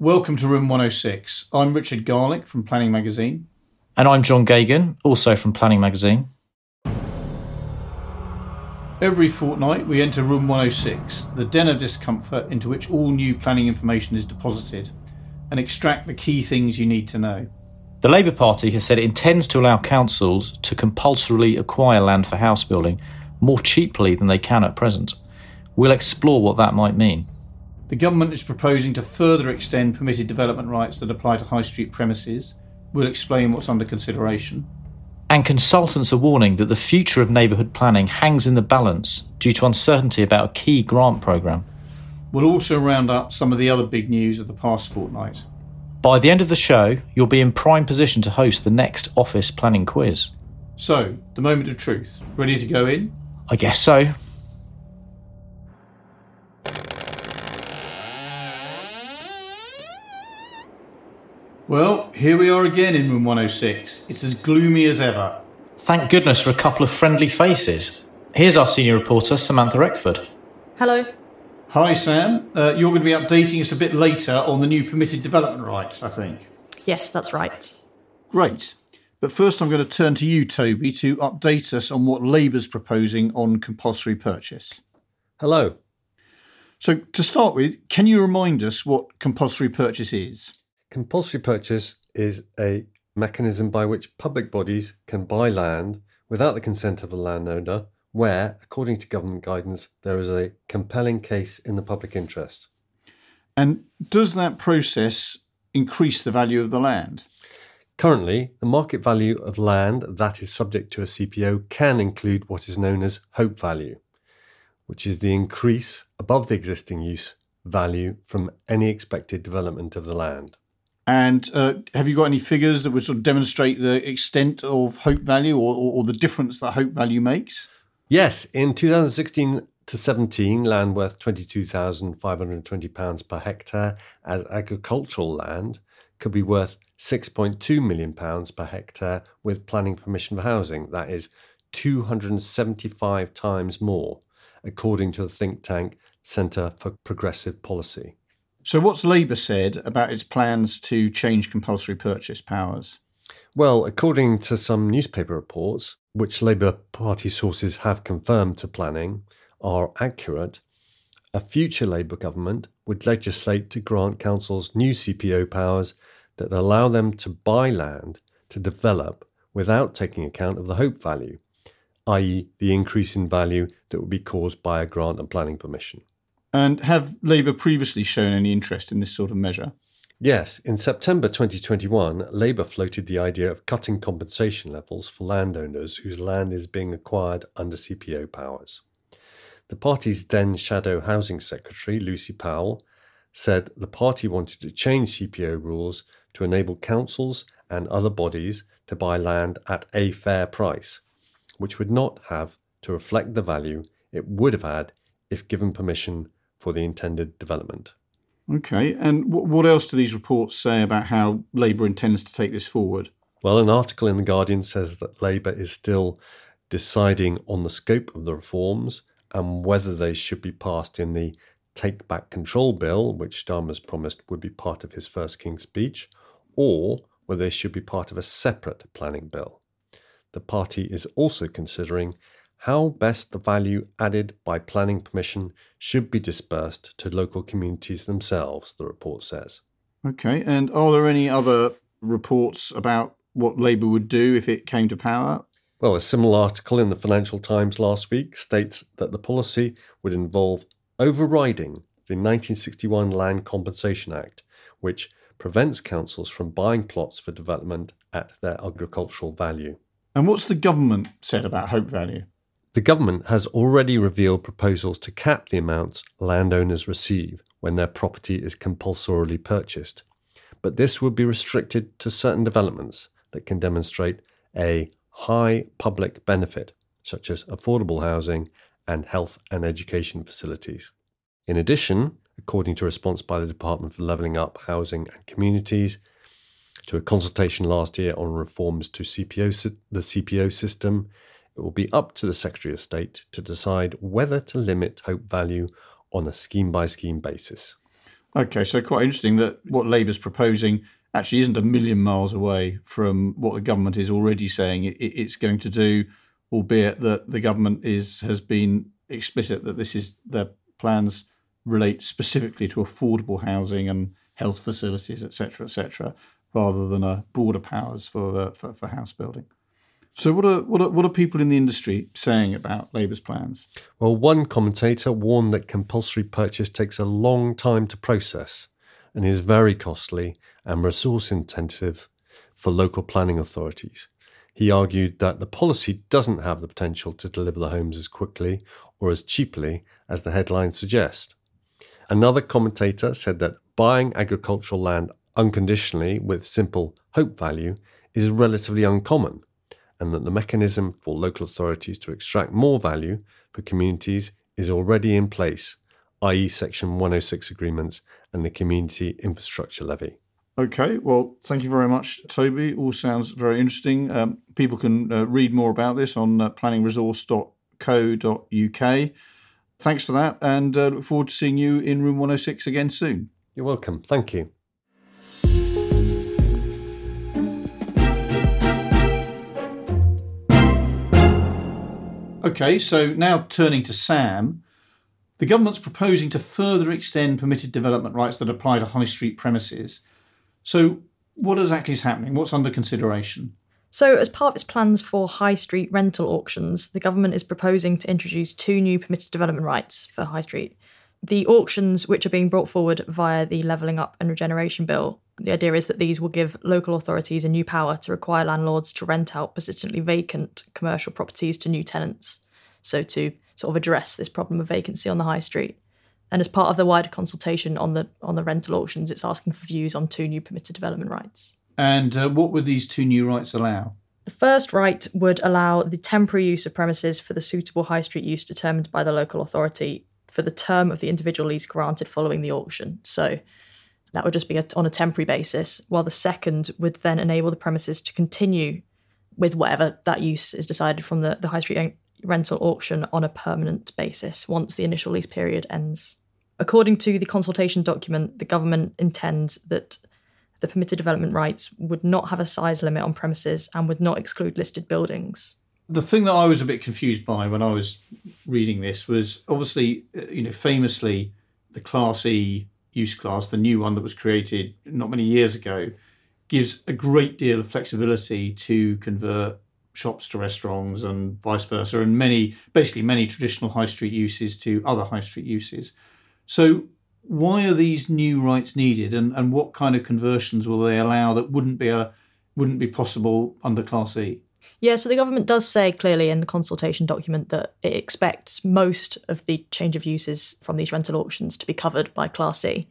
Welcome to Room 106. I'm Richard Garlick from Planning Magazine. And I'm John Geoghegan, also from Planning Magazine. Every fortnight, we enter Room 106, the den of discomfort into which all new planning information is deposited, and extract the key things you need to know. The Labour Party has said it intends to allow councils to compulsorily acquire land for house building more cheaply than they can at present. We'll explore what that might mean. The government is proposing to further extend permitted development rights that apply to high street premises. We'll explain what's under consideration. And consultants are warning that the future of neighbourhood planning hangs in the balance due to uncertainty about a key grant programme. We'll also round up some of the other big news of the past fortnight. By the end of the show, you'll be in prime position to host the next office planning quiz. So, the moment of truth. Ready to go in? I guess so. Well, here we are again in room 106. It's as gloomy as ever. Thank goodness for a couple of friendly faces. Here's our senior reporter, Samantha Eckford. Hello. Hi, Sam. Uh, you're going to be updating us a bit later on the new permitted development rights, I think. Yes, that's right. Great. But first, I'm going to turn to you, Toby, to update us on what Labour's proposing on compulsory purchase. Hello. So, to start with, can you remind us what compulsory purchase is? Compulsory purchase is a mechanism by which public bodies can buy land without the consent of the landowner where, according to government guidance, there is a compelling case in the public interest. And does that process increase the value of the land? Currently, the market value of land that is subject to a CPO can include what is known as hope value, which is the increase above the existing use value from any expected development of the land. And uh, have you got any figures that would sort of demonstrate the extent of hope value or, or, or the difference that hope value makes? Yes, in 2016 to 17, land worth £22,520 per hectare as agricultural land could be worth £6.2 million per hectare with planning permission for housing. That is 275 times more, according to the think tank Centre for Progressive Policy. So, what's Labour said about its plans to change compulsory purchase powers? Well, according to some newspaper reports, which Labour Party sources have confirmed to planning are accurate, a future Labour government would legislate to grant councils new CPO powers that allow them to buy land to develop without taking account of the hope value, i.e., the increase in value that would be caused by a grant and planning permission. And have Labour previously shown any interest in this sort of measure? Yes, in September 2021, Labour floated the idea of cutting compensation levels for landowners whose land is being acquired under CPO powers. The party's then Shadow Housing Secretary, Lucy Powell, said the party wanted to change CPO rules to enable councils and other bodies to buy land at a fair price, which would not have to reflect the value it would have had if given permission for the intended development. Okay, and what else do these reports say about how Labour intends to take this forward? Well, an article in The Guardian says that Labour is still deciding on the scope of the reforms and whether they should be passed in the Take Back Control Bill, which Starmer's promised would be part of his first King's speech, or whether they should be part of a separate planning bill. The party is also considering how best the value added by planning permission should be dispersed to local communities themselves, the report says. Okay, and are there any other reports about what Labour would do if it came to power? Well, a similar article in the Financial Times last week states that the policy would involve overriding the 1961 Land Compensation Act, which prevents councils from buying plots for development at their agricultural value. And what's the government said about hope value? The government has already revealed proposals to cap the amounts landowners receive when their property is compulsorily purchased, but this would be restricted to certain developments that can demonstrate a high public benefit, such as affordable housing and health and education facilities. In addition, according to a response by the Department for Levelling Up Housing and Communities to a consultation last year on reforms to CPO, the CPO system, it will be up to the Secretary of State to decide whether to limit hope value on a scheme by scheme basis. Okay, so quite interesting that what Labour's proposing actually isn't a million miles away from what the government is already saying it's going to do, albeit that the government is has been explicit that this is their plans relate specifically to affordable housing and health facilities, etc., etc., rather than a broader powers for, uh, for for house building. So, what are, what are what are people in the industry saying about Labour's plans? Well, one commentator warned that compulsory purchase takes a long time to process and is very costly and resource intensive for local planning authorities. He argued that the policy doesn't have the potential to deliver the homes as quickly or as cheaply as the headlines suggest. Another commentator said that buying agricultural land unconditionally with simple hope value is relatively uncommon and that the mechanism for local authorities to extract more value for communities is already in place, i.e., Section 106 agreements and the Community Infrastructure Levy. Okay, well, thank you very much, Toby. All sounds very interesting. Um, people can uh, read more about this on uh, planningresource.co.uk. Thanks for that, and uh, look forward to seeing you in room 106 again soon. You're welcome. Thank you. Okay, so now turning to Sam. The government's proposing to further extend permitted development rights that apply to high street premises. So, what exactly is happening? What's under consideration? So, as part of its plans for high street rental auctions, the government is proposing to introduce two new permitted development rights for high street. The auctions, which are being brought forward via the Levelling Up and Regeneration Bill, the idea is that these will give local authorities a new power to require landlords to rent out persistently vacant commercial properties to new tenants. So, to sort of address this problem of vacancy on the high street. And as part of the wider consultation on the on the rental auctions, it's asking for views on two new permitted development rights. And uh, what would these two new rights allow? The first right would allow the temporary use of premises for the suitable high street use determined by the local authority for the term of the individual lease granted following the auction. So that would just be a, on a temporary basis, while the second would then enable the premises to continue with whatever that use is decided from the, the high street rental auction on a permanent basis once the initial lease period ends. According to the consultation document, the government intends that the permitted development rights would not have a size limit on premises and would not exclude listed buildings. The thing that I was a bit confused by when I was reading this was obviously, uh, you know, famously the Class E use class, the new one that was created not many years ago, gives a great deal of flexibility to convert shops to restaurants and vice versa, and many, basically many traditional high street uses to other high street uses. So, why are these new rights needed, and, and what kind of conversions will they allow that wouldn't be a wouldn't be possible under Class E? Yeah, so the government does say clearly in the consultation document that it expects most of the change of uses from these rental auctions to be covered by Class C.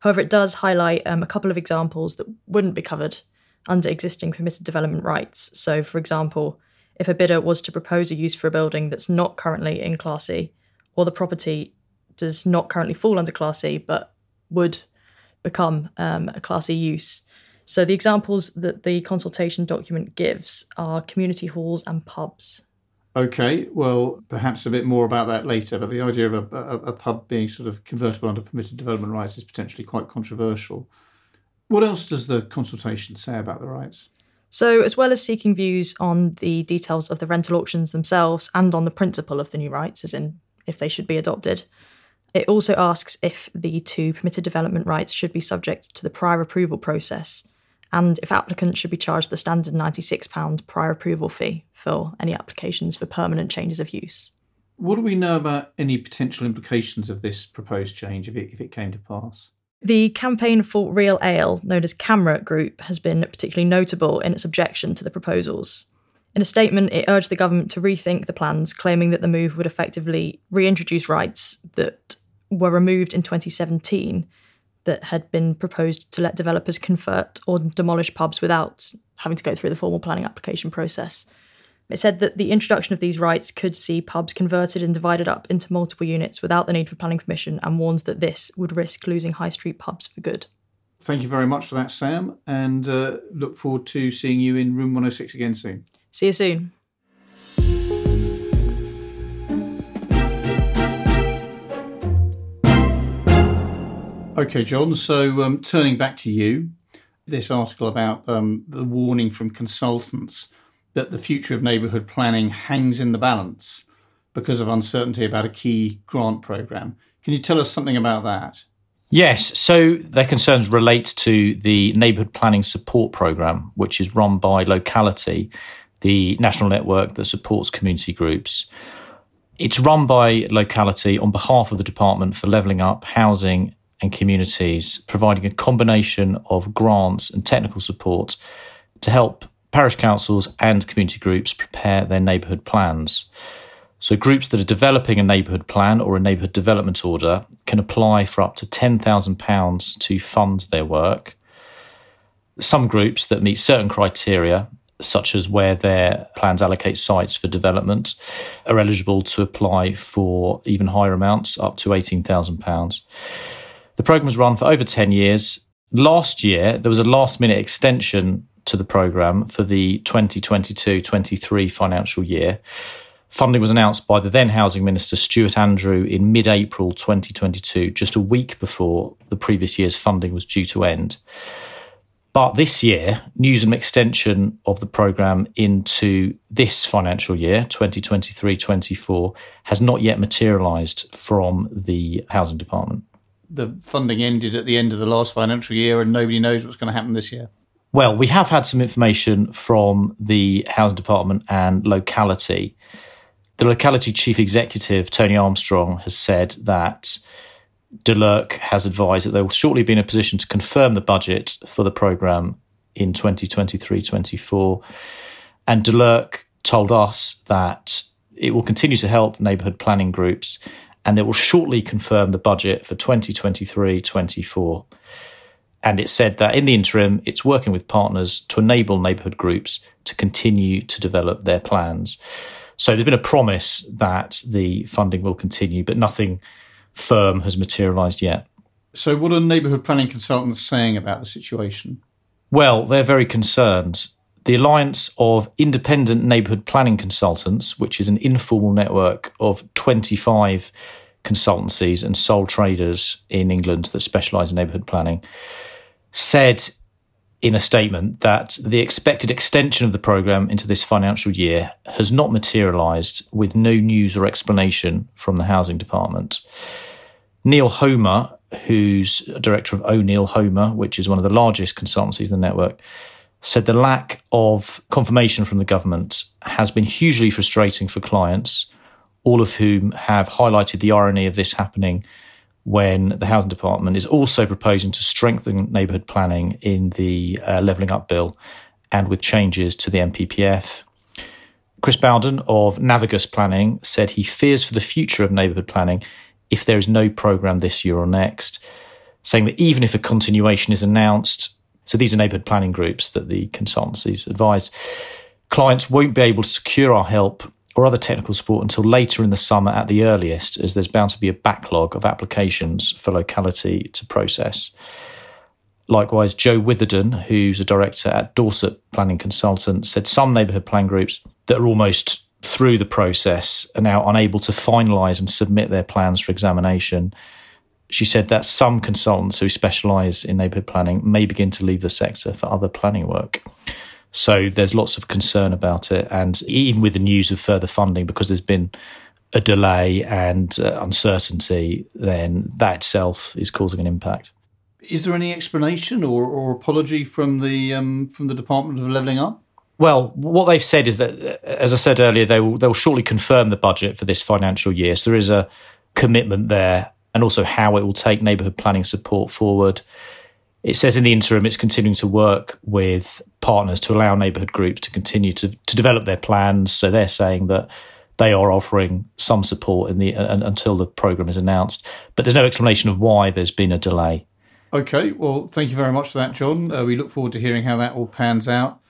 However, it does highlight um, a couple of examples that wouldn't be covered under existing permitted development rights. So, for example, if a bidder was to propose a use for a building that's not currently in Class C, or the property does not currently fall under Class C but would become um, a Class E use, so the examples that the consultation document gives are community halls and pubs. Okay, well, perhaps a bit more about that later, but the idea of a, a, a, pub being sort of convertible under permitted development rights is potentially quite controversial. What else does the consultation say about the rights? So, as well as seeking views on the details of the rental auctions themselves and on the principle of the new rights, as in if they should be adopted, it also asks if the two permitted development rights should be subject to the prior approval process and if applicants should be charged the standard £96 prior approval fee for any applications for permanent changes of use. What do we know about any potential implications of this proposed change if it, if it came to pass? The campaign for Real Ale, known as CAMRA Group, has been particularly notable in its objection to the proposals. In a statement, it urged the government to rethink the plans, claiming that the move would effectively reintroduce rights that were removed in 2017 that had been proposed to let developers convert or demolish pubs without having to go through the formal planning application process. It said that the introduction of these rights could see pubs converted and divided up into multiple units without the need for planning permission and warns that this would risk losing high street pubs for good. Thank you very much for that, Sam, and uh, look forward to seeing you in room 106 again soon. See you soon. Okay, John. So um, turning back to you, this article about um, the warning from consultants that the future of neighbourhood planning hangs in the balance because of uncertainty about a key grant programme. Can you tell us something about that? Yes, so their concerns relate to the Neighbourhood Planning Support Programme, which is run by Locality, the national network that supports community groups. It's run by Locality on behalf of the Department for Levelling Up Housing and Communities, providing a combination of grants and technical support to help parish councils and community groups prepare their neighbourhood plans. So, groups that are developing a neighbourhood plan or a neighbourhood development order can apply for up to £10,000 to fund their work. Some groups that meet certain criteria, such as where their plans allocate sites for development, are eligible to apply for even higher amounts, up to £18,000. The programme was run for over 10 years. Last year, there was a last minute extension to the programme for the 2022 23 financial year Funding was announced by the then Housing Minister Stuart Andrew in mid April 2022, just a week before the previous year's funding was due to end. But this year, news of an extension of the programme into this financial year, 2023 24, has not yet materialised from the Housing Department. The funding ended at the end of the last financial year, and nobody knows what's going to happen this year. Well, we have had some information from the Housing Department and locality the locality chief executive, Tony Armstrong, has said that DLUHC has advised that they will shortly be in a position to confirm the budget for the programme in 2023 24. And DLUHC told us that it will continue to help neighbourhood planning groups and they will shortly confirm the budget for 2023 24. And it said that in the interim, it's working with partners to enable neighbourhood groups to continue to develop their plans. So there's been a promise that the funding will continue, but nothing firm has materialised yet. So, what are neighbourhood planning consultants saying about the situation? Well, they're very concerned. The Alliance of Independent Neighbourhood Planning Consultants, which is an informal network of 25 consultancies and sole traders in England that specialise in neighbourhood planning, said in a statement that the expected extension of the programme into this financial year has not materialised with no news or explanation from the Housing Department. Neil Homer, who's director of O'Neill Homer, which is one of the largest consultancies in the network, said the lack of confirmation from the government has been hugely frustrating for clients, all of whom have highlighted the irony of this happening when the Housing Department is also proposing to strengthen neighbourhood planning in the uh, Levelling Up Bill and with changes to the NPPF. Chris Bowden of Navigus Planning said he fears for the future of neighbourhood planning if there is no programme this year or next, saying that even if a continuation is announced, so these are neighbourhood planning groups that the consultancies advise, clients won't be able to secure our help or other technical support until later in the summer at the earliest, as there's bound to be a backlog of applications for locality to process. Likewise, Jo Witherden, who's a director at Dorset Planning Consultant, said some neighbourhood plan groups that are almost through the process are now unable to finalise and submit their plans for examination. She said that some consultants who specialise in neighbourhood planning may begin to leave the sector for other planning work. So there's lots of concern about it. And even with the news of further funding, because there's been a delay and uh, uncertainty, then that itself is causing an impact. Is there any explanation or, or apology from the um, from the Department of Levelling Up? Well, what they've said is that, uh, as I said earlier, they will they'll shortly confirm the budget for this financial year. So there is a commitment there, and also how it will take neighbourhood planning support forward. It says in the interim, it's continuing to work with partners to allow neighbourhood groups to continue to, to develop their plans. So they're saying that they are offering some support in the uh, until the programme is announced. But there's no explanation of why there's been a delay. Okay, well, thank you very much for that, John. Uh, we look forward to hearing how that all pans out.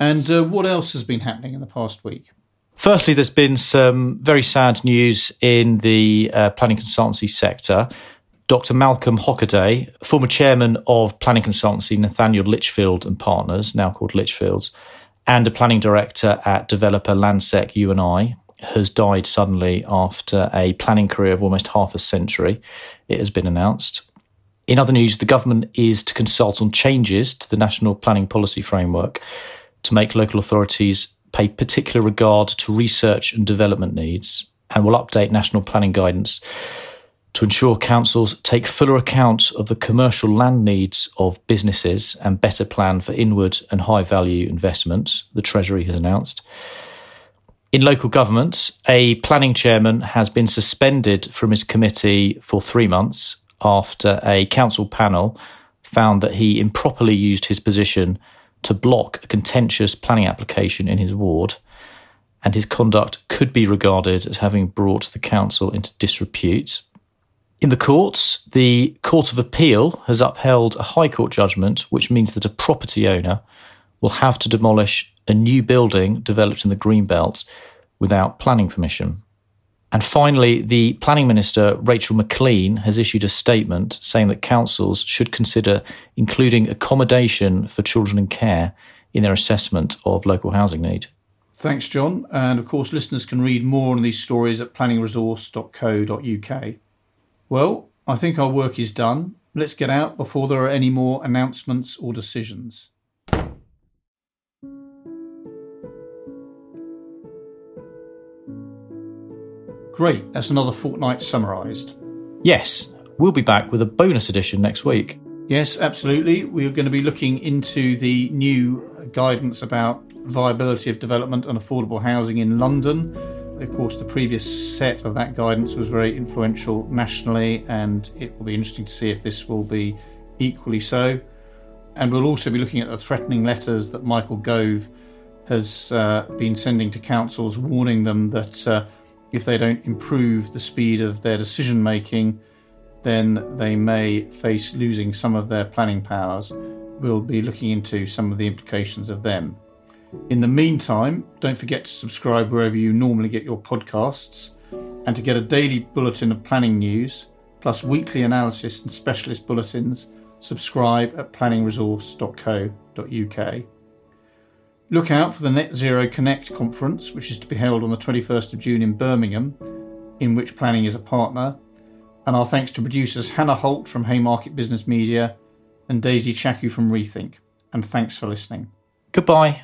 And uh, what else has been happening in the past week? Firstly, there's been some very sad news in the uh, planning consultancy sector. Dr. Malcolm Hockaday, former chairman of planning consultancy Nathaniel Lichfield and Partners, now called Lichfields, and a planning director at developer Landsec U&I, has died suddenly after a planning career of almost half a century. It has been announced. In other news, the government is to consult on changes to the National Planning Policy Framework to make local authorities pay particular regard to research and development needs and will update national planning guidance to ensure councils take fuller account of the commercial land needs of businesses and better plan for inward and high value investments, the Treasury has announced. In local government, a planning chairman has been suspended from his committee for three months after a council panel found that he improperly used his position to block a contentious planning application in his ward, and his conduct could be regarded as having brought the council into disrepute. In the courts, the Court of Appeal has upheld a High Court judgment, which means that a property owner will have to demolish a new building developed in the Greenbelt without planning permission. And finally, the Planning Minister, Rachel Maclean, has issued a statement saying that councils should consider including accommodation for children in care in their assessment of local housing need. Thanks, John. And of course, listeners can read more on these stories at planningresource.co.uk. Well, I think our work is done. Let's get out before there are any more announcements or decisions. Great, that's another fortnight summarised. Yes, we'll be back with a bonus edition next week. Yes, absolutely. We're going to be looking into the new guidance about viability of development and affordable housing in London. Of course, the previous set of that guidance was very influential nationally, and it will be interesting to see if this will be equally so. And we'll also be looking at the threatening letters that Michael Gove has uh, been sending to councils, warning them that uh, if they don't improve the speed of their decision making, then they may face losing some of their planning powers. We'll be looking into some of the implications of them. In the meantime, don't forget to subscribe wherever you normally get your podcasts and to get a daily bulletin of planning news, plus weekly analysis and specialist bulletins, subscribe at planningresource.co.uk. Look out for the Net Zero Connect conference, which is to be held on the 21st of June in Birmingham, in which planning is a partner. And our thanks to producers Hannah Holt from Haymarket Business Media and Daisy Chaku from Rethink. And thanks for listening. Goodbye.